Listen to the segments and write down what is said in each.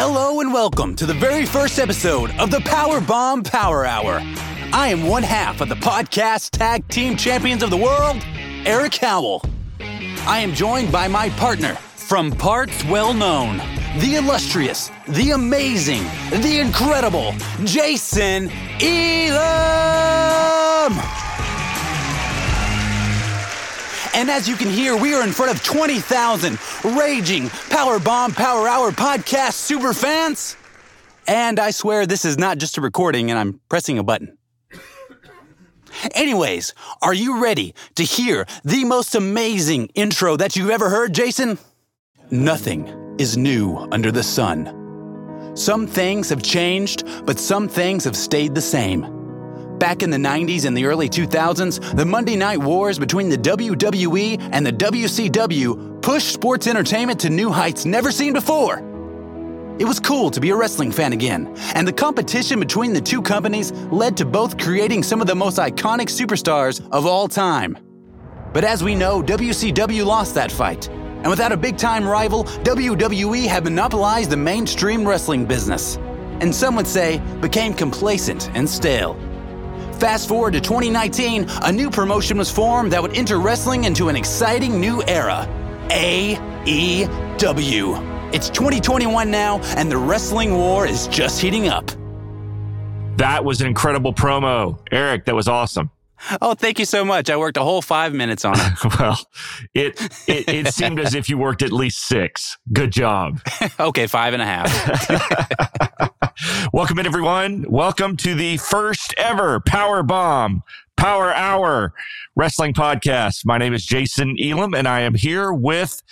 Hello and welcome to the very first episode of the Power Bomb Power Hour. I am one half of the podcast tag team champions of the world, Eric Howell. I am joined by my partner from parts well known, the illustrious, the amazing, the incredible Jason Elam. And as you can hear, we are in front of 20,000 raging Power Bomb Power Hour podcast super fans. And I swear this is not just a recording and I'm pressing a button. Anyways, are you ready to hear the most amazing intro that you've ever heard, Jason? Nothing is new under the sun. Some things have changed, but some things have stayed the same. Back in the 90s and the early 2000s, the Monday Night Wars between the WWE and the WCW pushed sports entertainment to new heights never seen before. It was cool to be a wrestling fan again, and the competition between the two companies led to both creating some of the most iconic superstars of all time. But as we know, WCW lost that fight, and without a big time rival, WWE had monopolized the mainstream wrestling business, and some would say became complacent and stale. Fast forward to 2019, a new promotion was formed that would enter wrestling into an exciting new era AEW. It's 2021 now, and the wrestling war is just heating up. That was an incredible promo. Eric, that was awesome. Oh, thank you so much. I worked a whole five minutes on it. well, it, it, it seemed as if you worked at least six. Good job. okay, five and a half. Welcome in, everyone. Welcome to the first ever Power Bomb Power Hour Wrestling Podcast. My name is Jason Elam, and I am here with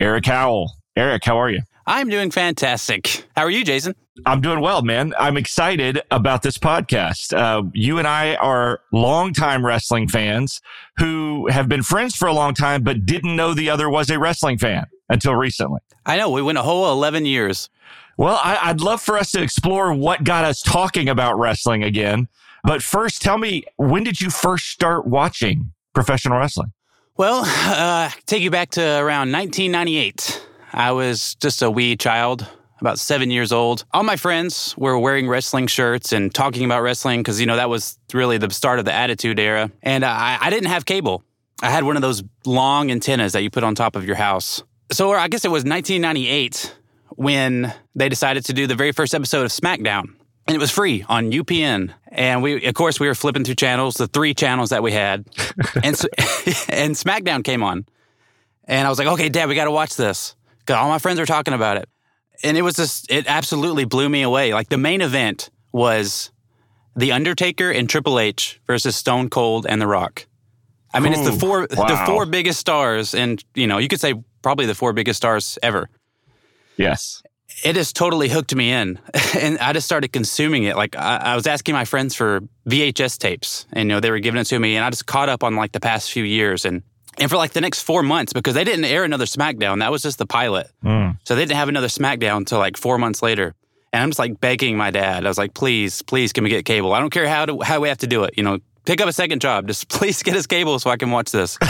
Eric Howell. Eric, how are you? I'm doing fantastic. How are you, Jason? I'm doing well, man. I'm excited about this podcast. Uh, you and I are longtime wrestling fans who have been friends for a long time, but didn't know the other was a wrestling fan until recently. I know. We went a whole 11 years. Well, I, would love for us to explore what got us talking about wrestling again. But first, tell me, when did you first start watching professional wrestling? Well, uh, take you back to around 1998. I was just a wee child, about seven years old. All my friends were wearing wrestling shirts and talking about wrestling because, you know, that was really the start of the Attitude Era. And uh, I, I didn't have cable. I had one of those long antennas that you put on top of your house. So I guess it was 1998 when they decided to do the very first episode of SmackDown. And it was free on UPN. And we, of course, we were flipping through channels, the three channels that we had. and, so, and SmackDown came on. And I was like, okay, Dad, we got to watch this. Because all my friends are talking about it. And it was just, it absolutely blew me away. Like the main event was The Undertaker and Triple H versus Stone Cold and The Rock. I mean, Ooh, it's the four wow. the four biggest stars, and you know, you could say probably the four biggest stars ever. Yes. It just totally hooked me in. and I just started consuming it. Like I, I, was asking my friends for VHS tapes and you know, they were giving it to me and I just caught up on like the past few years and and for like the next four months, because they didn't air another SmackDown, that was just the pilot. Mm. So they didn't have another SmackDown until like four months later. And I'm just like begging my dad. I was like, please, please, can we get cable? I don't care how to, how we have to do it. You know, pick up a second job. Just please get us cable so I can watch this.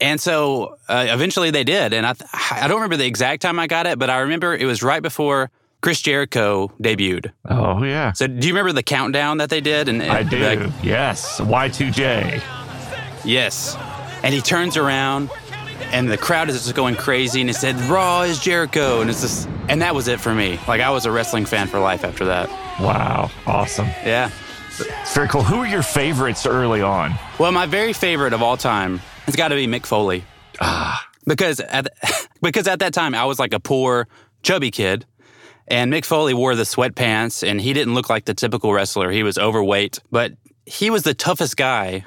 And so uh, eventually they did. And I, th- I don't remember the exact time I got it, but I remember it was right before Chris Jericho debuted. Oh, yeah. So do you remember the countdown that they did? And, I do. Like, yes. Y2J. Yes. And he turns around and the crowd is just going crazy and it said raw is jericho and it's just and that was it for me like i was a wrestling fan for life after that wow awesome yeah it's very cool who are your favorites early on well my very favorite of all time it's got to be Mick Foley. Ah. Because at, because at that time I was like a poor, chubby kid. And Mick Foley wore the sweatpants and he didn't look like the typical wrestler. He was overweight, but he was the toughest guy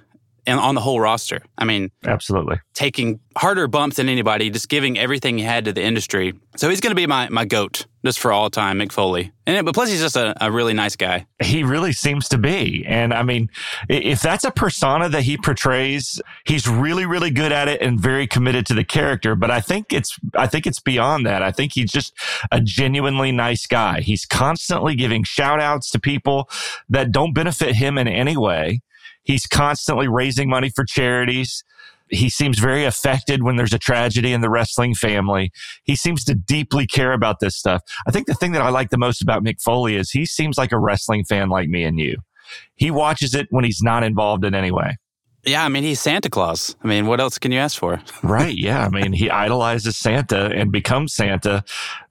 and on the whole roster. I mean, absolutely taking harder bumps than anybody, just giving everything he had to the industry. So he's going to be my my goat just for all time, Mick Foley. And but plus he's just a, a really nice guy. He really seems to be, and I mean, if that's a persona that he portrays, he's really really good at it and very committed to the character. But I think it's I think it's beyond that. I think he's just a genuinely nice guy. He's constantly giving shout outs to people that don't benefit him in any way He's constantly raising money for charities. he seems very affected when there's a tragedy in the wrestling family. He seems to deeply care about this stuff. I think the thing that I like the most about Mick Foley is he seems like a wrestling fan like me and you. He watches it when he's not involved in any way. Yeah, I mean, he's Santa Claus. I mean, what else can you ask for? right. Yeah. I mean, he idolizes Santa and becomes Santa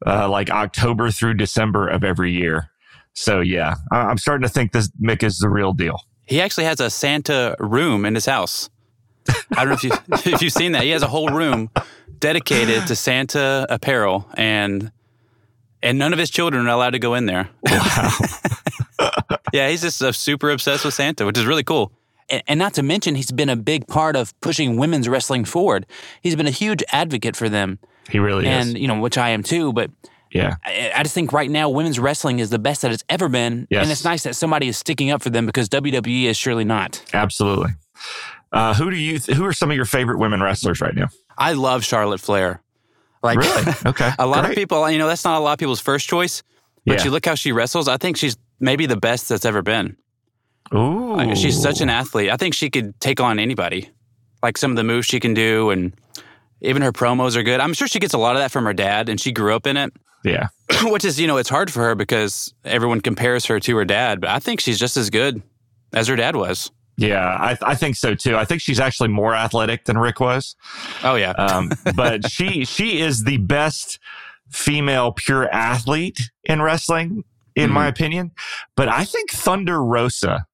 uh, like October through December of every year. So, yeah, I'm starting to think this Mick is the real deal. He actually has a Santa room in his house. I don't know if you if you've seen that. He has a whole room dedicated to Santa apparel, and and none of his children are allowed to go in there. Wow. yeah, he's just uh, super obsessed with Santa, which is really cool. And, and not to mention, he's been a big part of pushing women's wrestling forward. He's been a huge advocate for them. He really and, is, and you know, which I am too. But yeah. I, I, just think right now women's wrestling is the best that it's ever been. Yes. And it's nice that somebody is sticking up for them because WWE is surely not. Absolutely. Uh, who do you? Th- who are some of your favorite women wrestlers right now? I love Charlotte Flair. Like, really? Okay. a lot Great. of people, you know, that's not a lot of people's first choice. But yeah. you look how she wrestles. I think she's maybe the best that's ever been. Ooh. Like, she's such an athlete. I think she could take on anybody. Like some of the moves she can do, and even her promos are good. I'm sure she gets a lot of that from her dad, and she grew up in it. Yeah. Which is, you know, it's hard for her because everyone compares her to her dad, but I think she's just as good as her dad was. Yeah, I, I think so too. I think she's actually more athletic than Rick was. Oh yeah, um, but she she is the best female pure athlete in wrestling, in mm-hmm. my opinion. But I think Thunder Rosa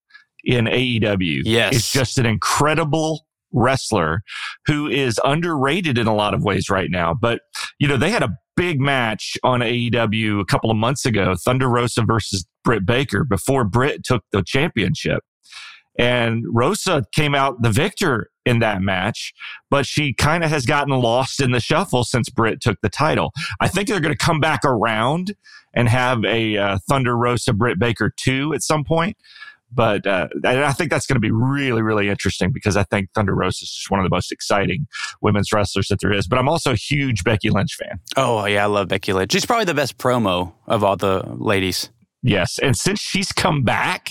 in AEW yes. is just an incredible wrestler who is underrated in a lot of ways right now. But you know, they had a big match on AEW a couple of months ago, Thunder Rosa versus Britt Baker, before Britt took the championship. And Rosa came out the victor in that match, but she kind of has gotten lost in the shuffle since Britt took the title. I think they're going to come back around and have a uh, Thunder Rosa Britt Baker 2 at some point. But uh, I think that's going to be really, really interesting because I think Thunder Rosa is just one of the most exciting women's wrestlers that there is. But I'm also a huge Becky Lynch fan. Oh, yeah, I love Becky Lynch. She's probably the best promo of all the ladies. Yes, and since she's come back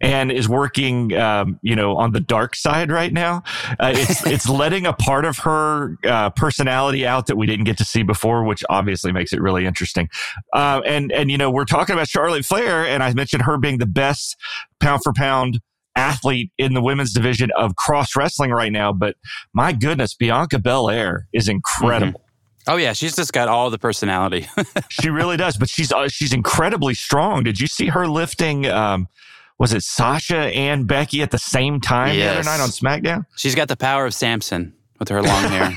and is working, um, you know, on the dark side right now, uh, it's it's letting a part of her uh, personality out that we didn't get to see before, which obviously makes it really interesting. Uh, and and you know, we're talking about Charlotte Flair, and I mentioned her being the best pound for pound athlete in the women's division of cross wrestling right now. But my goodness, Bianca Belair is incredible. Oh yeah, she's just got all the personality. she really does, but she's uh, she's incredibly strong. Did you see her lifting? Um, was it Sasha and Becky at the same time yes. the other night on SmackDown? She's got the power of Samson with her long hair.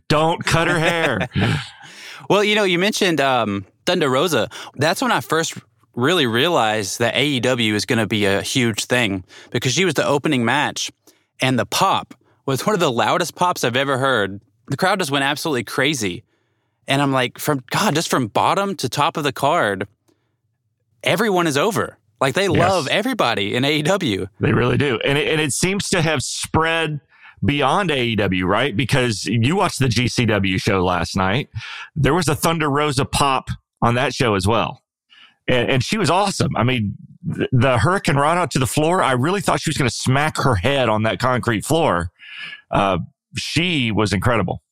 Don't cut her hair. well, you know, you mentioned um, Thunder Rosa. That's when I first really realized that AEW is going to be a huge thing because she was the opening match, and the pop was one of the loudest pops I've ever heard the crowd just went absolutely crazy. And I'm like, from God, just from bottom to top of the card, everyone is over. Like they yes. love everybody in AEW. They really do. And it, and it seems to have spread beyond AEW, right? Because you watched the GCW show last night. There was a Thunder Rosa pop on that show as well. And, and she was awesome. I mean, the, the hurricanrana to the floor, I really thought she was going to smack her head on that concrete floor. Uh, she was incredible.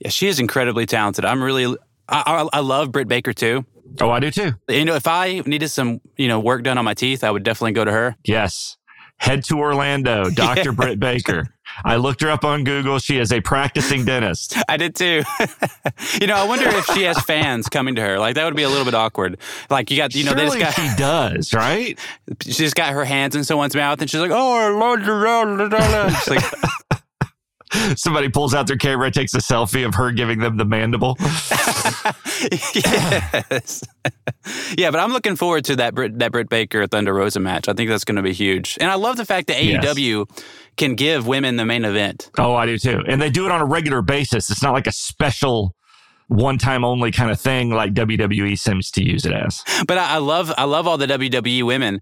Yeah, she is incredibly talented. I'm really, I, I, I love Britt Baker too. Oh, I do too. You know, if I needed some, you know, work done on my teeth, I would definitely go to her. Yes. Head to Orlando, Dr. yeah. Britt Baker. I looked her up on Google. She is a practicing dentist. I did too. you know, I wonder if she has fans coming to her. Like that would be a little bit awkward. Like you got, you know, Surely they just got. She does, right? She's got her hands in someone's mouth, and she's like, "Oh, I love you." She's like, Somebody pulls out their camera, takes a selfie of her giving them the mandible. yes. yeah, but I'm looking forward to that Britt, that Britt Baker Thunder Rosa match. I think that's going to be huge. And I love the fact that AEW yes. can give women the main event. Oh, I do too. And they do it on a regular basis. It's not like a special one time only kind of thing like WWE seems to use it as. But I, I love I love all the WWE women.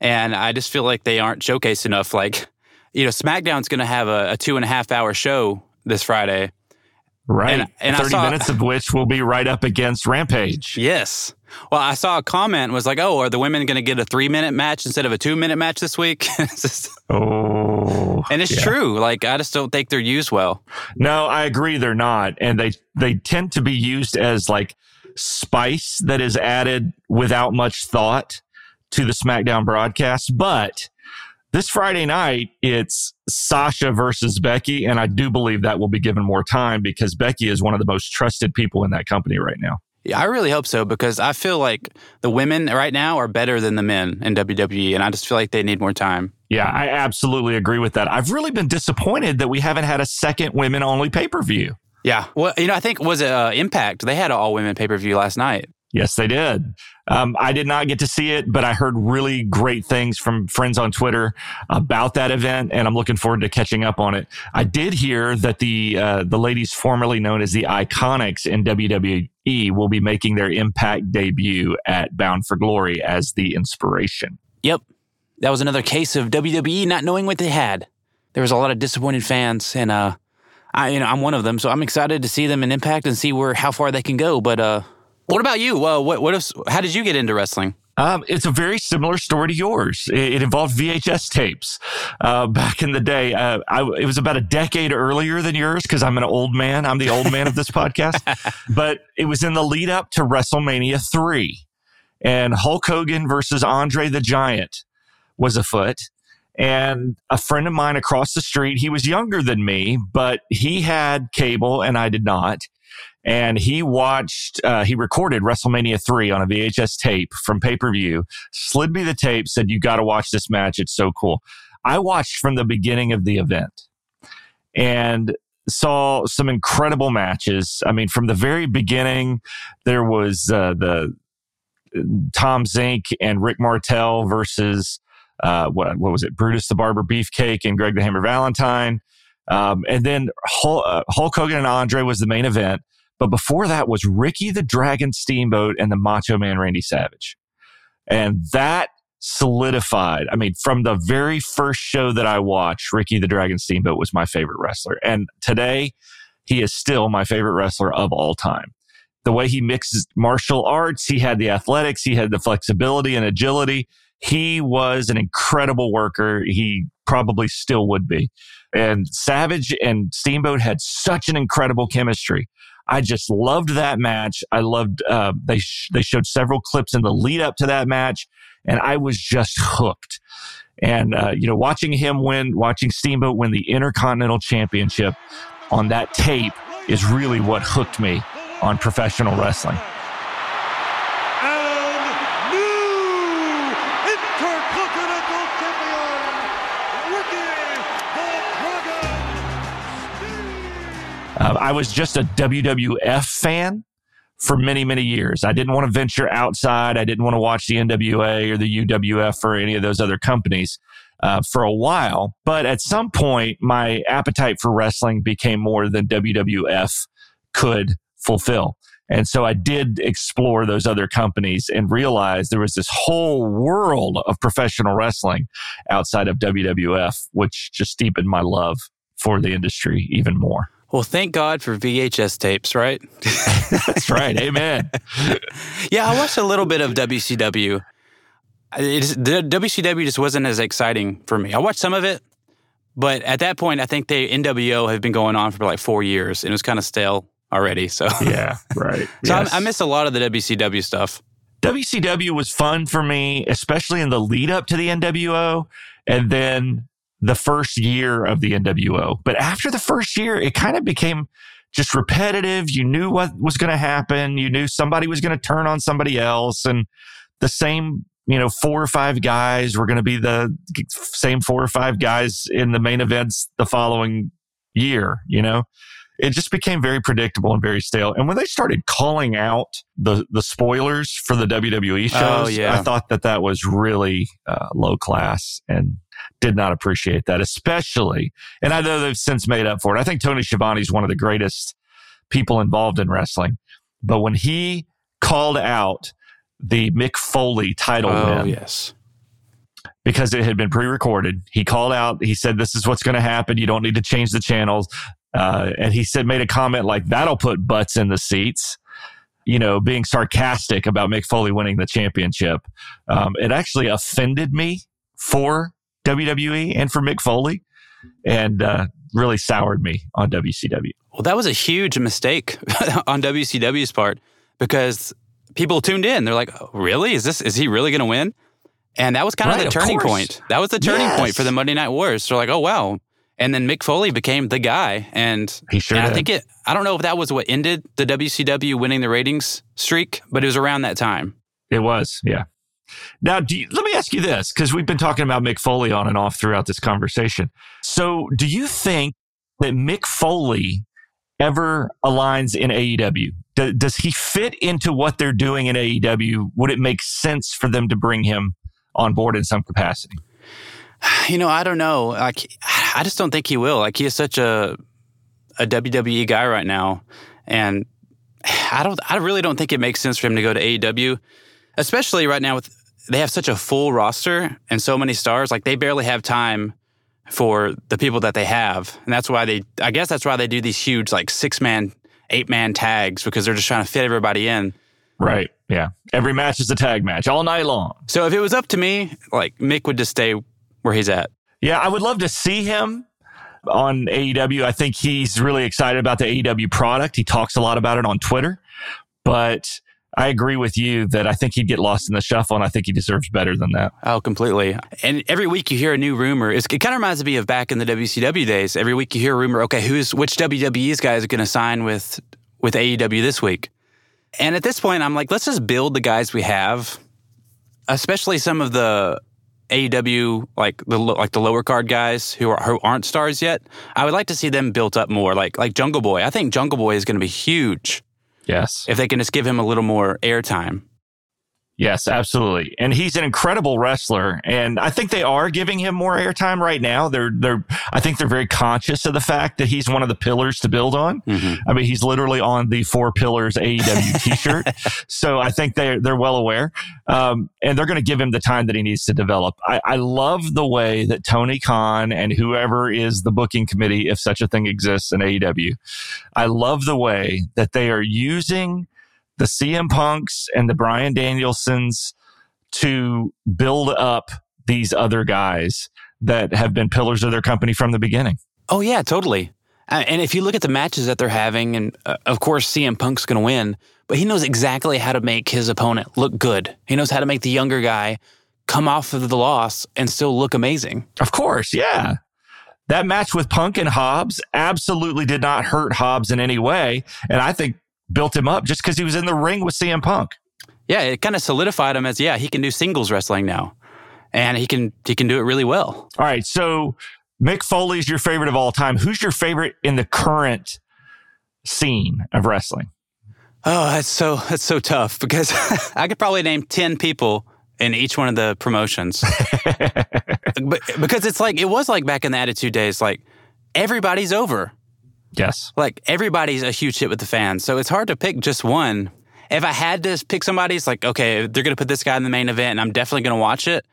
And I just feel like they aren't showcased enough. Like you know, SmackDown's going to have a, a, two and a half hour show this Friday. Right. And, and 30 saw, minutes of which will be right up against Rampage. Yes. Well, I saw a comment was like, "Oh, are the women going to get a three minute match instead of a two minute match this week?" just, oh, and it's yeah. true. Like, I just don't think they're used well. No, I agree. They're not, and they they tend to be used as like spice that is added without much thought to the SmackDown broadcast. But this Friday night, it's Sasha versus Becky, and I do believe that will be given more time because Becky is one of the most trusted people in that company right now. Yeah, I really hope so because I feel like the women right now are better than the men in WWE, and I just feel like they need more time. Yeah, I absolutely agree with that. I've really been disappointed that we haven't had a second women only pay per view. Yeah, well, you know, I think was it uh, Impact? They had an all women pay per view last night. Yes, they did. Um, I did not get to see it, but I heard really great things from friends on Twitter about that event, and I'm looking forward to catching up on it. I did hear that the uh, the ladies formerly known as the Iconics in WWE will be making their Impact debut at Bound for Glory as the IInspiration. Yep, that was another case of WWE not knowing what they had. There was a lot of disappointed fans, and uh, I you know I'm one of them, so I'm excited to see them in Impact and see where how far they can go, but uh what about you? Well, what, what if, how did you get into wrestling? Um, it's a very similar story to yours. It, it involved VHS tapes uh, back in the day. Uh, I, it was about a decade earlier than yours because I'm an old man. I'm the old man of this podcast. But it was in the lead up to WrestleMania 3. And Hulk Hogan versus Andre the Giant was afoot. And a friend of mine across the street, he was younger than me, but he had cable and I did not and he watched, uh, he recorded WrestleMania 3 on a VHS tape from pay per view, slid me the tape, said, You got to watch this match. It's so cool. I watched from the beginning of the event and saw some incredible matches. I mean, from the very beginning, there was uh, the Tom Zenk and Rick Martel versus uh, what, what was it? Brutus the Barber Beefcake and Greg the Hammer Valentine. Um, and then Hulk, uh, Hulk Hogan and Andre was the main event. But before that was Ricky the Dragon Steamboat and the Macho Man Randy Savage. And that solidified. I mean, from the very first show that I watched, Ricky the Dragon Steamboat was my favorite wrestler. And today, he is still my favorite wrestler of all time. The way he mixes martial arts, he had the athletics, he had the flexibility and agility. He was an incredible worker. He probably still would be. And Savage and Steamboat had such an incredible chemistry. I just loved that match. I loved, uh, they, sh- they showed several clips in the lead up to that match and I was just hooked. And, uh, you know, watching him win, watching Steamboat win the Intercontinental Championship on that tape is really what hooked me on professional wrestling. Uh, I was just a WWF fan for many, many years. I didn't want to venture outside. I didn't want to watch the NWA or the UWF or any of those other companies uh, for a while. But at some point, my appetite for wrestling became more than WWF could fulfill. And so I did explore those other companies and realized there was this whole world of professional wrestling outside of WWF, which just deepened my love for the industry even more. Well, thank God for VHS tapes, right? That's right. Amen. yeah, I watched a little bit of WCW. the WCW just wasn't as exciting for me. I watched some of it, but at that point, I think the NWO had been going on for like four years and it was kind of stale already. So yeah, right. so yes. I, I missed a lot of the WCW stuff. WCW was fun for me, especially in the lead up to the NWO, and then the first year of the NWO. But after the first year, it kind of became just repetitive. You knew what was going to happen. You knew somebody was going to turn on somebody else and the same, you know, four or five guys were going to be the same four or five guys in the main events the following year, you know? it just became very predictable and very stale. And when they started calling out the the spoilers for the WWE oh, shows, oh, yeah. I thought that that was really uh, low class and did not appreciate that, especially. And I know they've since made up for it. I think Tony Schiavone is one of the greatest people involved in wrestling, but when he called out the Mick Foley title oh, win, yes because it had been pre-recorded. He called out, he said, this is what's going to happen. You don't need to change the channels Uh, and he said, made a comment like, that'll put butts in the seats, you know, being sarcastic about Mick Foley winning the championship. Um, it actually offended me for WWE and for Mick Foley and uh, really soured me on WCW. Well, that was a huge mistake on WCW's part because people tuned in. They're like, oh, "Really? Is this? Is he really going to win?" And that was kind right, of the turning of point. That was the turning yes. point for the Monday Night Wars. They're so like, oh wow. And then Mick Foley became the guy, and he sure. And I think it. I don't know if that was what ended the WCW winning the ratings streak, but it was around that time. It was, yeah. Now, you, let me ask you this, because we've been talking about Mick Foley on and off throughout this conversation. So, do you think that Mick Foley ever aligns in AEW? Do, does he fit into what they're doing in AEW? Would it make sense for them to bring him on board in some capacity? You know, I don't know. Like, I just don't think he will. Like, he is such a a WWE guy right now, and I don't. I really don't think it makes sense for him to go to AEW, especially right now with they have such a full roster and so many stars. Like, they barely have time for the people that they have, and that's why they. I guess that's why they do these huge like six man, eight man tags because they're just trying to fit everybody in. Right. Yeah. Every match is a tag match all night long. So if it was up to me, like Mick would just stay where he's at. Yeah, I would love to see him on AEW. I think he's really excited about the AEW product. He talks a lot about it on Twitter, but I agree with you that I think he'd get lost in the shuffle, and I think he deserves better than that. Oh, completely. And every week you hear a new rumor. It's, it kind of reminds me of back in the WCW days. Every week you hear a rumor. Okay, who's which WWE's guys are going to sign with with AEW this week? And at this point, I'm like, let's just build the guys we have, especially some of the AEW like the like the lower card guys who are who aren't stars yet. I would like to see them built up more, like like Jungle Boy. I think Jungle Boy is going to be huge. Yes, if they can just give him a little more airtime. Yes, absolutely. And he's an incredible wrestler. And I think they are giving him more airtime right now. They're, they're, I think they're very conscious of the fact that he's one of the pillars to build on. Mm-hmm. I mean, he's literally on the four pillars AEW t-shirt. so I think they're, they're well aware. Um, and they're going to give him the time that he needs to develop. I, I love the way that Tony Khan and whoever is the booking committee, if such a thing exists in AEW, I love the way that they are using the CM Punks and the Bryan Danielsons to build up these other guys that have been pillars of their company from the beginning. Oh, yeah, totally. And if you look at the matches that they're having, and uh, of course, CM Punk's going to win, but he knows exactly how to make his opponent look good. He knows how to make the younger guy come off of the loss and still look amazing. Of course, yeah. That match with Punk and Hobbs absolutely did not hurt Hobbs in any way. And I think built him up just because he was in the ring with CM Punk. Yeah, it kind of solidified him as yeah, he can do singles wrestling now. And he can he can do it really well. All right, so Mick Foley is your favorite of all time. Who's your favorite in the current scene of wrestling? Oh, that's so that's so tough because I could probably name 10 people in each one of the promotions. but because it's like it was like back in the attitude days like everybody's over. Yes. Like everybody's a huge hit with the fans. So it's hard to pick just one. If I had to pick somebody, it's like, okay, they're going to put this guy in the main event and I'm definitely going to watch it.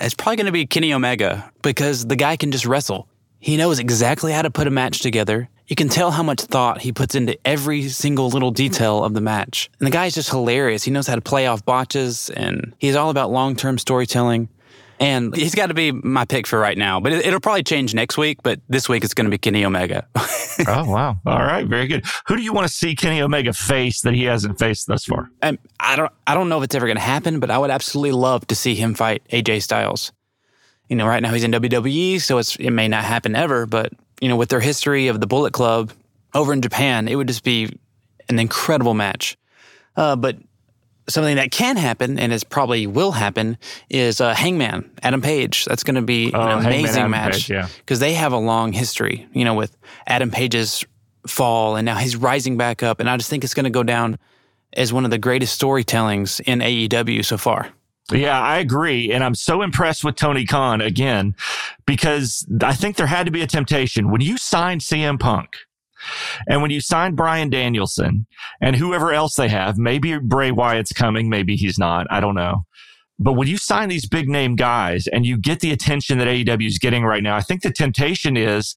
It's probably going to be Kenny Omega because the guy can just wrestle. He knows exactly how to put a match together. You can tell how much thought he puts into every single little detail of the match. And the guy's just hilarious. He knows how to play off botches and he's all about long term storytelling. And he's got to be my pick for right now, but it, will probably change next week. But this week it's going to be Kenny Omega. oh wow! All right, very good. Who do you want to see Kenny Omega face that he hasn't faced thus far? Um, I don't. I don't know if it's ever going to happen, but I would absolutely love to see him fight AJ Styles. You know, right now he's in WWE, so it's, it may not happen ever. But you know, with their history of the Bullet Club over in Japan, it would just be an incredible match. Uh, but something that can happen and is probably will happen is uh, Hangman Adam Page. That's going to be oh, an amazing match because yeah. they have a long history. You know, with Adam Page's fall and now he's rising back up, and I just think it's going to go down as one of the greatest storytellings in AEW so far. Yeah, I agree. And I'm so impressed with Tony Khan again because I think there had to be a temptation. When you signed CM Punk, and when you sign Bryan Danielson and whoever else they have, maybe Bray Wyatt's coming, maybe he's not. I don't know. But when you sign these big name guys and you get the attention that AEW is getting right now, I think the temptation is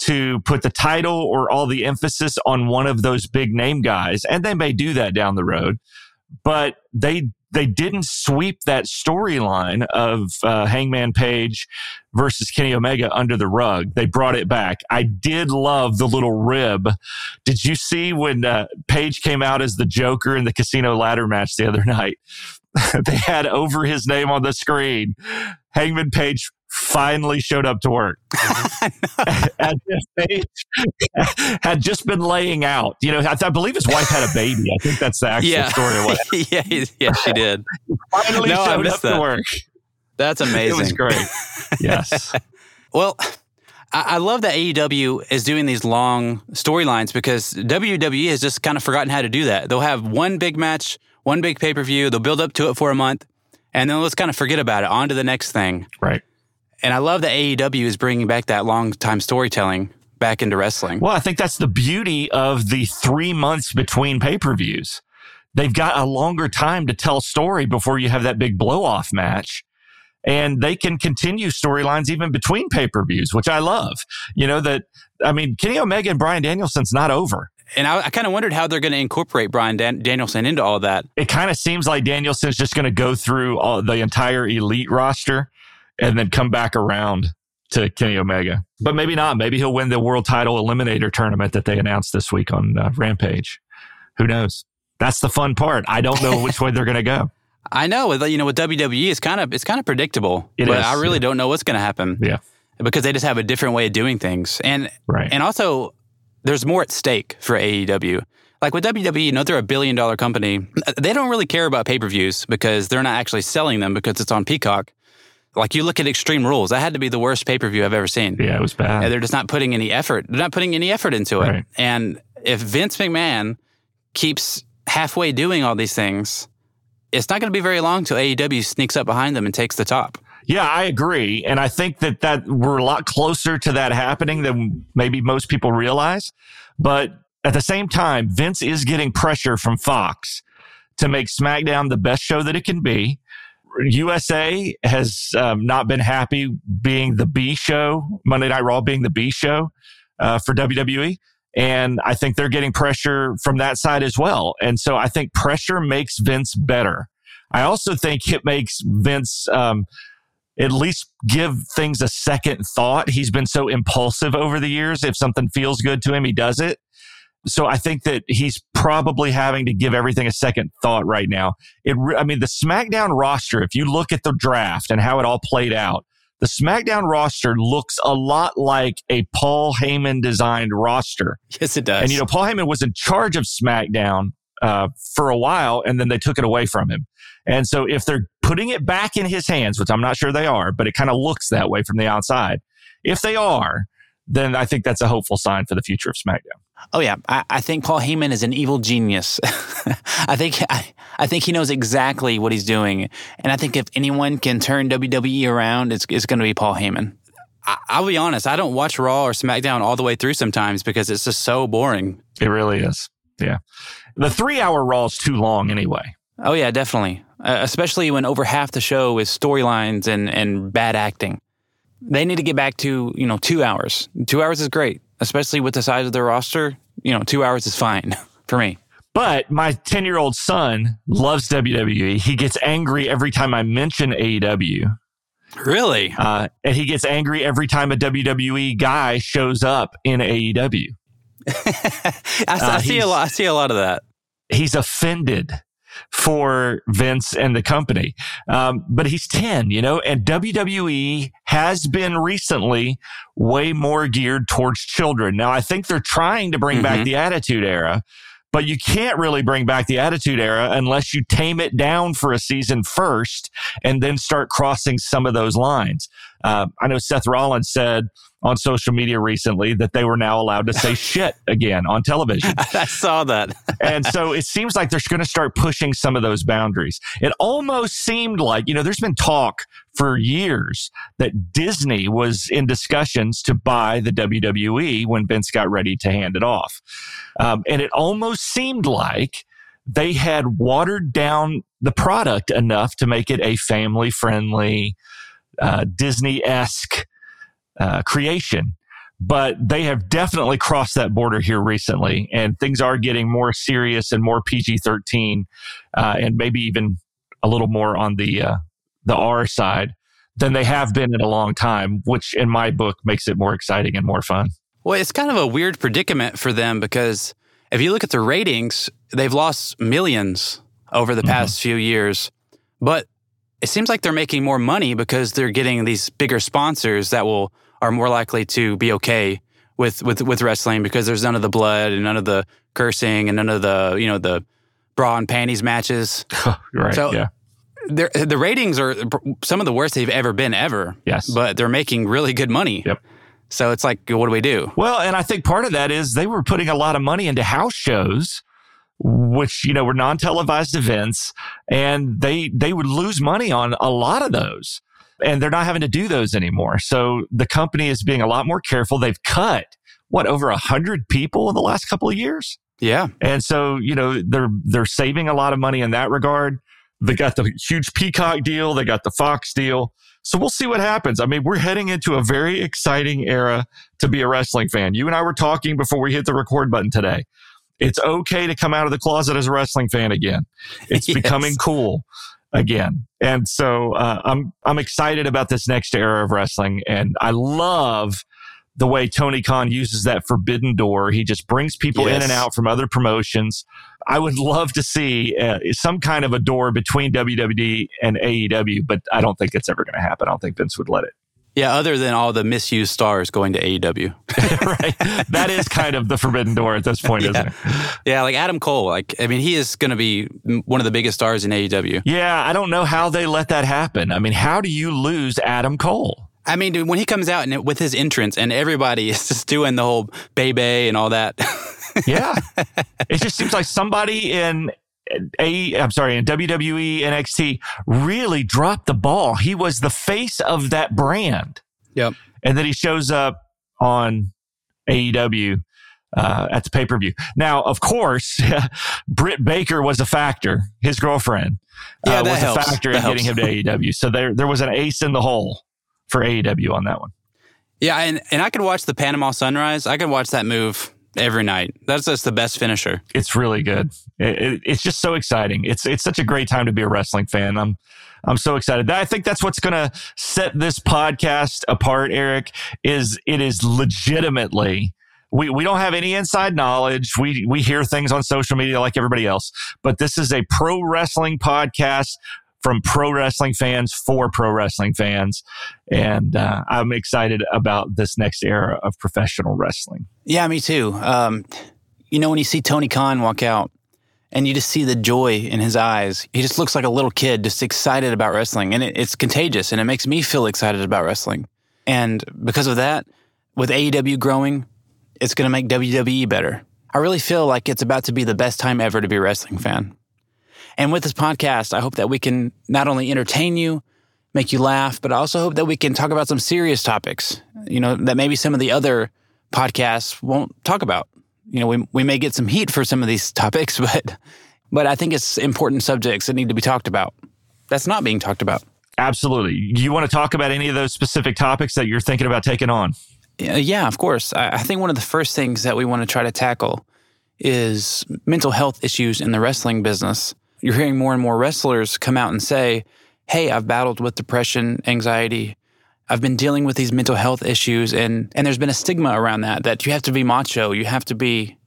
to put the title or all the emphasis on one of those big name guys. And they may do that down the road, but they they didn't sweep that storyline of uh, Hangman Page versus Kenny Omega under the rug. They brought it back. I did love the little rib. Did you see when uh, Page came out as the Joker in the casino ladder match the other night? they had over his name on the screen. Hangman Page finally showed up to work. had, just, had just been laying out. You know, I, I, believe his wife had a baby. I think that's the actual yeah. story. yeah, yeah, she did. finally no, showed up that. to work. That's amazing. It was great. yes. well, I love that AEW is doing these long storylines because WWE has just kind of forgotten how to do that. They'll have one big match, one big pay per view, they'll build up to it for a month, and then let's kind of forget about it. On to the next thing. Right. And I love that AEW is bringing back that long time storytelling back into wrestling. Well, I think that's the beauty of the three months between pay per views. They've got a longer time to tell story before you have that big blow off match. And they can continue storylines even between pay per views, which I love. You know, that, I mean, Kenny Omega and Bryan Danielson's not over. And I, I kind of wondered how they're going to incorporate Bryan Dan- Danielson into all that. It kind of seems like Danielson's just going to go through all the entire elite roster and then come back around to Kenny Omega. But maybe not. Maybe he'll win the world title eliminator tournament that they announced this week on uh, Rampage. Who knows? That's the fun part. I don't know which way they're going to go. I know. With you know, with WWE, it's kind of it's kind of predictable. It but is, I really yeah. don't know what's going to happen. Yeah, because they just have a different way of doing things, and right. and also there's more at stake for AEW. Like with WWE, you know, they're a billion dollar company. They don't really care about pay per views because they're not actually selling them because it's on Peacock. Like you look at Extreme Rules, that had to be the worst pay per view I've ever seen. Yeah, it was bad. And they're just not putting any effort. They're not putting any effort into it. Right. And if Vince McMahon keeps halfway doing all these things, it's not going to be very long till AEW sneaks up behind them and takes the top. Yeah, I agree, and I think that that we're a lot closer to that happening than maybe most people realize. But at the same time, Vince is getting pressure from Fox to make SmackDown the best show that it can be. USA has um, not been happy being the B show, Monday Night Raw being the B show uh, for WWE. And I think they're getting pressure from that side as well. And so I think pressure makes Vince better. I also think it makes Vince um, at least give things a second thought. He's been so impulsive over the years. If something feels good to him, he does it. So I think that he's probably having to give everything a second thought right now. It, I mean, the SmackDown roster, if you look at the draft and how it all played out, the SmackDown roster looks a lot like a Paul Heyman designed roster. Yes, it does. And, you know, Paul Heyman was in charge of SmackDown uh, for a while and then they took it away from him. And so if they're putting it back in his hands, which I'm not sure they are, but it kind of looks that way from the outside. If they are, then I think that's a hopeful sign for the future of SmackDown. Oh yeah, I, I think Paul Heyman is an evil genius. I think I, I, think he knows exactly what he's doing, and I think if anyone can turn WWE around, it's it's going to be Paul Heyman. I, will be honest, I don't watch Raw or SmackDown all the way through sometimes because it's just so boring. It really is. Yeah, the three-hour Raw is too long anyway. Oh yeah, definitely. Uh, especially when over half the show is storylines and and bad acting. They need to get back to you know two hours. Two hours is great especially with the size of their roster, you know, two hours is fine for me. But my 10 year old son loves WWE. He gets angry every time I mention AEW. Really? Uh, and he gets angry every time a WWE guy shows up in AEW. I, uh, I see a lot. I see a lot of that. He's offended for Vince and the company. Um, but he's 10, you know, and WWE has been recently way more geared towards children. Now, I think they're trying to bring mm-hmm. back the Attitude Era, but you can't really bring back the Attitude Era unless you tame it down for a season first and then start crossing some of those lines. Uh, I know Seth Rollins said, on social media recently that they were now allowed to say shit again on television. I saw that. and so it seems like they're going to start pushing some of those boundaries. It almost seemed like, you know, there's been talk for years that Disney was in discussions to buy the WWE when Vince got ready to hand it off. Um, and it almost seemed like they had watered down the product enough to make it a family friendly, uh, Disney esque uh, creation. but they have definitely crossed that border here recently, and things are getting more serious and more PG thirteen, uh, and maybe even a little more on the uh, the R side than they have been in a long time, which in my book makes it more exciting and more fun. Well, it's kind of a weird predicament for them because if you look at the ratings, they've lost millions over the mm-hmm. past mm-hmm. few years, but it seems like they're making more money because they're getting these bigger sponsors that will are more likely to be okay with with with wrestling because there's none of the blood and none of the cursing and none of the you know the bra and panties matches. right. So yeah. The ratings are some of the worst they've ever been ever. Yes. But they're making really good money. Yep. So it's like, what do we do? Well, and I think part of that is they were putting a lot of money into house shows which you know were non-televised events and they they would lose money on a lot of those and they're not having to do those anymore so the company is being a lot more careful they've cut what over a hundred people in the last couple of years yeah and so you know they're they're saving a lot of money in that regard they got the huge peacock deal they got the fox deal so we'll see what happens. I mean, we're heading into a very exciting era to be a wrestling fan. You and I were talking before we hit the record button today. It's okay to come out of the closet as a wrestling fan again. It's yes. becoming cool again. And so uh, I'm I'm excited about this next era of wrestling, and I love the way Tony Khan uses that forbidden door. He just brings people yes. in and out from other promotions. I would love to see uh, some kind of a door between WWE and AEW, but I don't think it's ever going to happen. I don't think Vince would let it. Yeah, other than all the misused stars going to AEW. right. That is kind of the forbidden door at this point, yeah. isn't it? Yeah, like Adam Cole. Like, I mean, he is going to be one of the biggest stars in AEW. Yeah, I don't know how they let that happen. I mean, how do you lose Adam Cole? I mean, when he comes out and with his entrance and everybody is just doing the whole baby and all that. yeah. It just seems like somebody in a, I'm sorry, in WWE NXT really dropped the ball. He was the face of that brand. Yep. And then he shows up on AEW uh, at the pay per view. Now, of course, Britt Baker was a factor. His girlfriend yeah, uh, was helps. a factor that in helps. getting him to AEW. So there, there was an ace in the hole for AEW on that one. Yeah, and, and I could watch the Panama Sunrise. I could watch that move every night. That's just the best finisher. It's really good. It, it, it's just so exciting. It's it's such a great time to be a wrestling fan. I'm I'm so excited. I think that's what's going to set this podcast apart. Eric is it is legitimately. We, we don't have any inside knowledge. We we hear things on social media like everybody else, but this is a pro wrestling podcast from pro wrestling fans for pro wrestling fans. And uh, I'm excited about this next era of professional wrestling. Yeah, me too. Um, you know, when you see Tony Khan walk out and you just see the joy in his eyes, he just looks like a little kid, just excited about wrestling. And it, it's contagious and it makes me feel excited about wrestling. And because of that, with AEW growing, it's going to make WWE better. I really feel like it's about to be the best time ever to be a wrestling fan. And with this podcast, I hope that we can not only entertain you, make you laugh, but I also hope that we can talk about some serious topics, you know, that maybe some of the other podcasts won't talk about. You know, we, we may get some heat for some of these topics, but but I think it's important subjects that need to be talked about. That's not being talked about. Absolutely. Do you want to talk about any of those specific topics that you're thinking about taking on? Yeah, of course. I think one of the first things that we want to try to tackle is mental health issues in the wrestling business you're hearing more and more wrestlers come out and say, Hey, I've battled with depression, anxiety. I've been dealing with these mental health issues and and there's been a stigma around that that you have to be macho, you have to be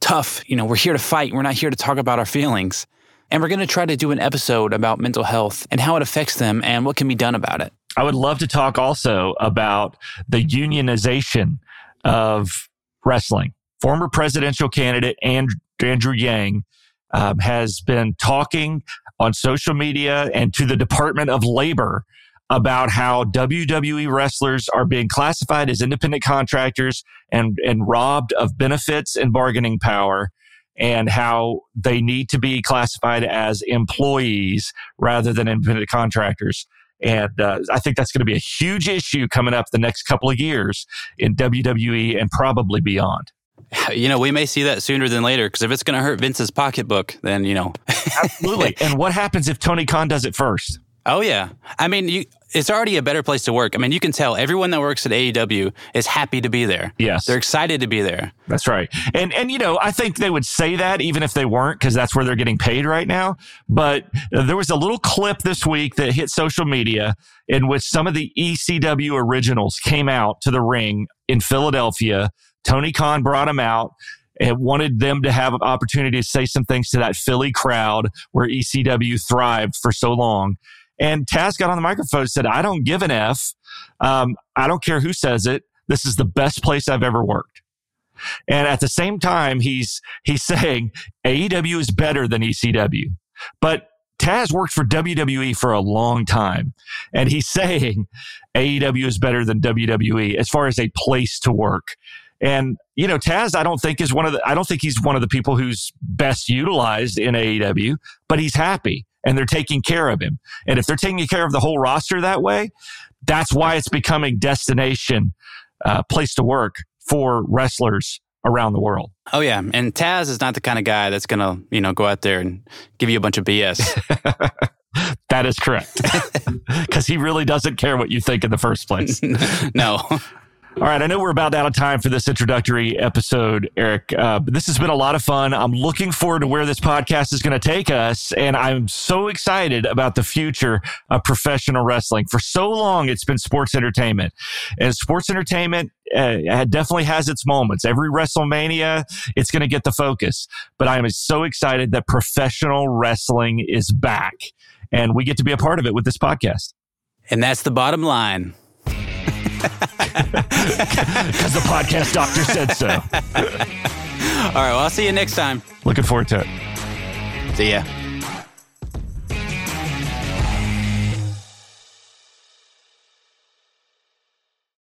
tough. You know, we're here to fight. We're not here to talk about our feelings. And we're going to try to do an episode about mental health and how it affects them and what can be done about it. I would love to talk also about the unionization of wrestling. Former presidential candidate Andrew Yang um, has been talking on social media and to the Department of Labor about how WWE wrestlers are being classified as independent contractors and, and robbed of benefits and bargaining power and how they need to be classified as employees rather than independent contractors. And uh, I think that's going to be a huge issue coming up the next couple of years in WWE and probably beyond you know, we may see that sooner than later because if it's going to hurt Vince's pocketbook, then, you know. Absolutely. And what happens if Tony Khan does it first? Oh yeah. I mean, you, it's already a better place to work. I mean, you can tell everyone that works at AEW is happy to be there. Yes. They're excited to be there. That's right. And and you know, I think they would say that even if they weren't cuz that's where they're getting paid right now. But uh, there was a little clip this week that hit social media in which some of the ECW originals came out to the ring in Philadelphia. Tony Khan brought him out and wanted them to have an opportunity to say some things to that Philly crowd where ECW thrived for so long. And Taz got on the microphone and said, I don't give an F. Um, I don't care who says it. This is the best place I've ever worked. And at the same time, he's, he's saying AEW is better than ECW. But Taz worked for WWE for a long time. And he's saying AEW is better than WWE as far as a place to work. And, you know, Taz, I don't think is one of the, I don't think he's one of the people who's best utilized in AEW, but he's happy and they're taking care of him. And if they're taking care of the whole roster that way, that's why it's becoming destination uh, place to work for wrestlers around the world. Oh yeah, and Taz is not the kind of guy that's gonna you know go out there and give you a bunch of BS. that is correct, because he really doesn't care what you think in the first place. no. All right, I know we're about out of time for this introductory episode, Eric, uh, this has been a lot of fun. I'm looking forward to where this podcast is going to take us, and I'm so excited about the future of professional wrestling. For so long, it's been sports entertainment, and sports entertainment uh, definitely has its moments. Every WrestleMania, it's going to get the focus, but I am so excited that professional wrestling is back, and we get to be a part of it with this podcast. And that's the bottom line. Because the podcast doctor said so. All right, well, I'll see you next time. Looking forward to it. See ya.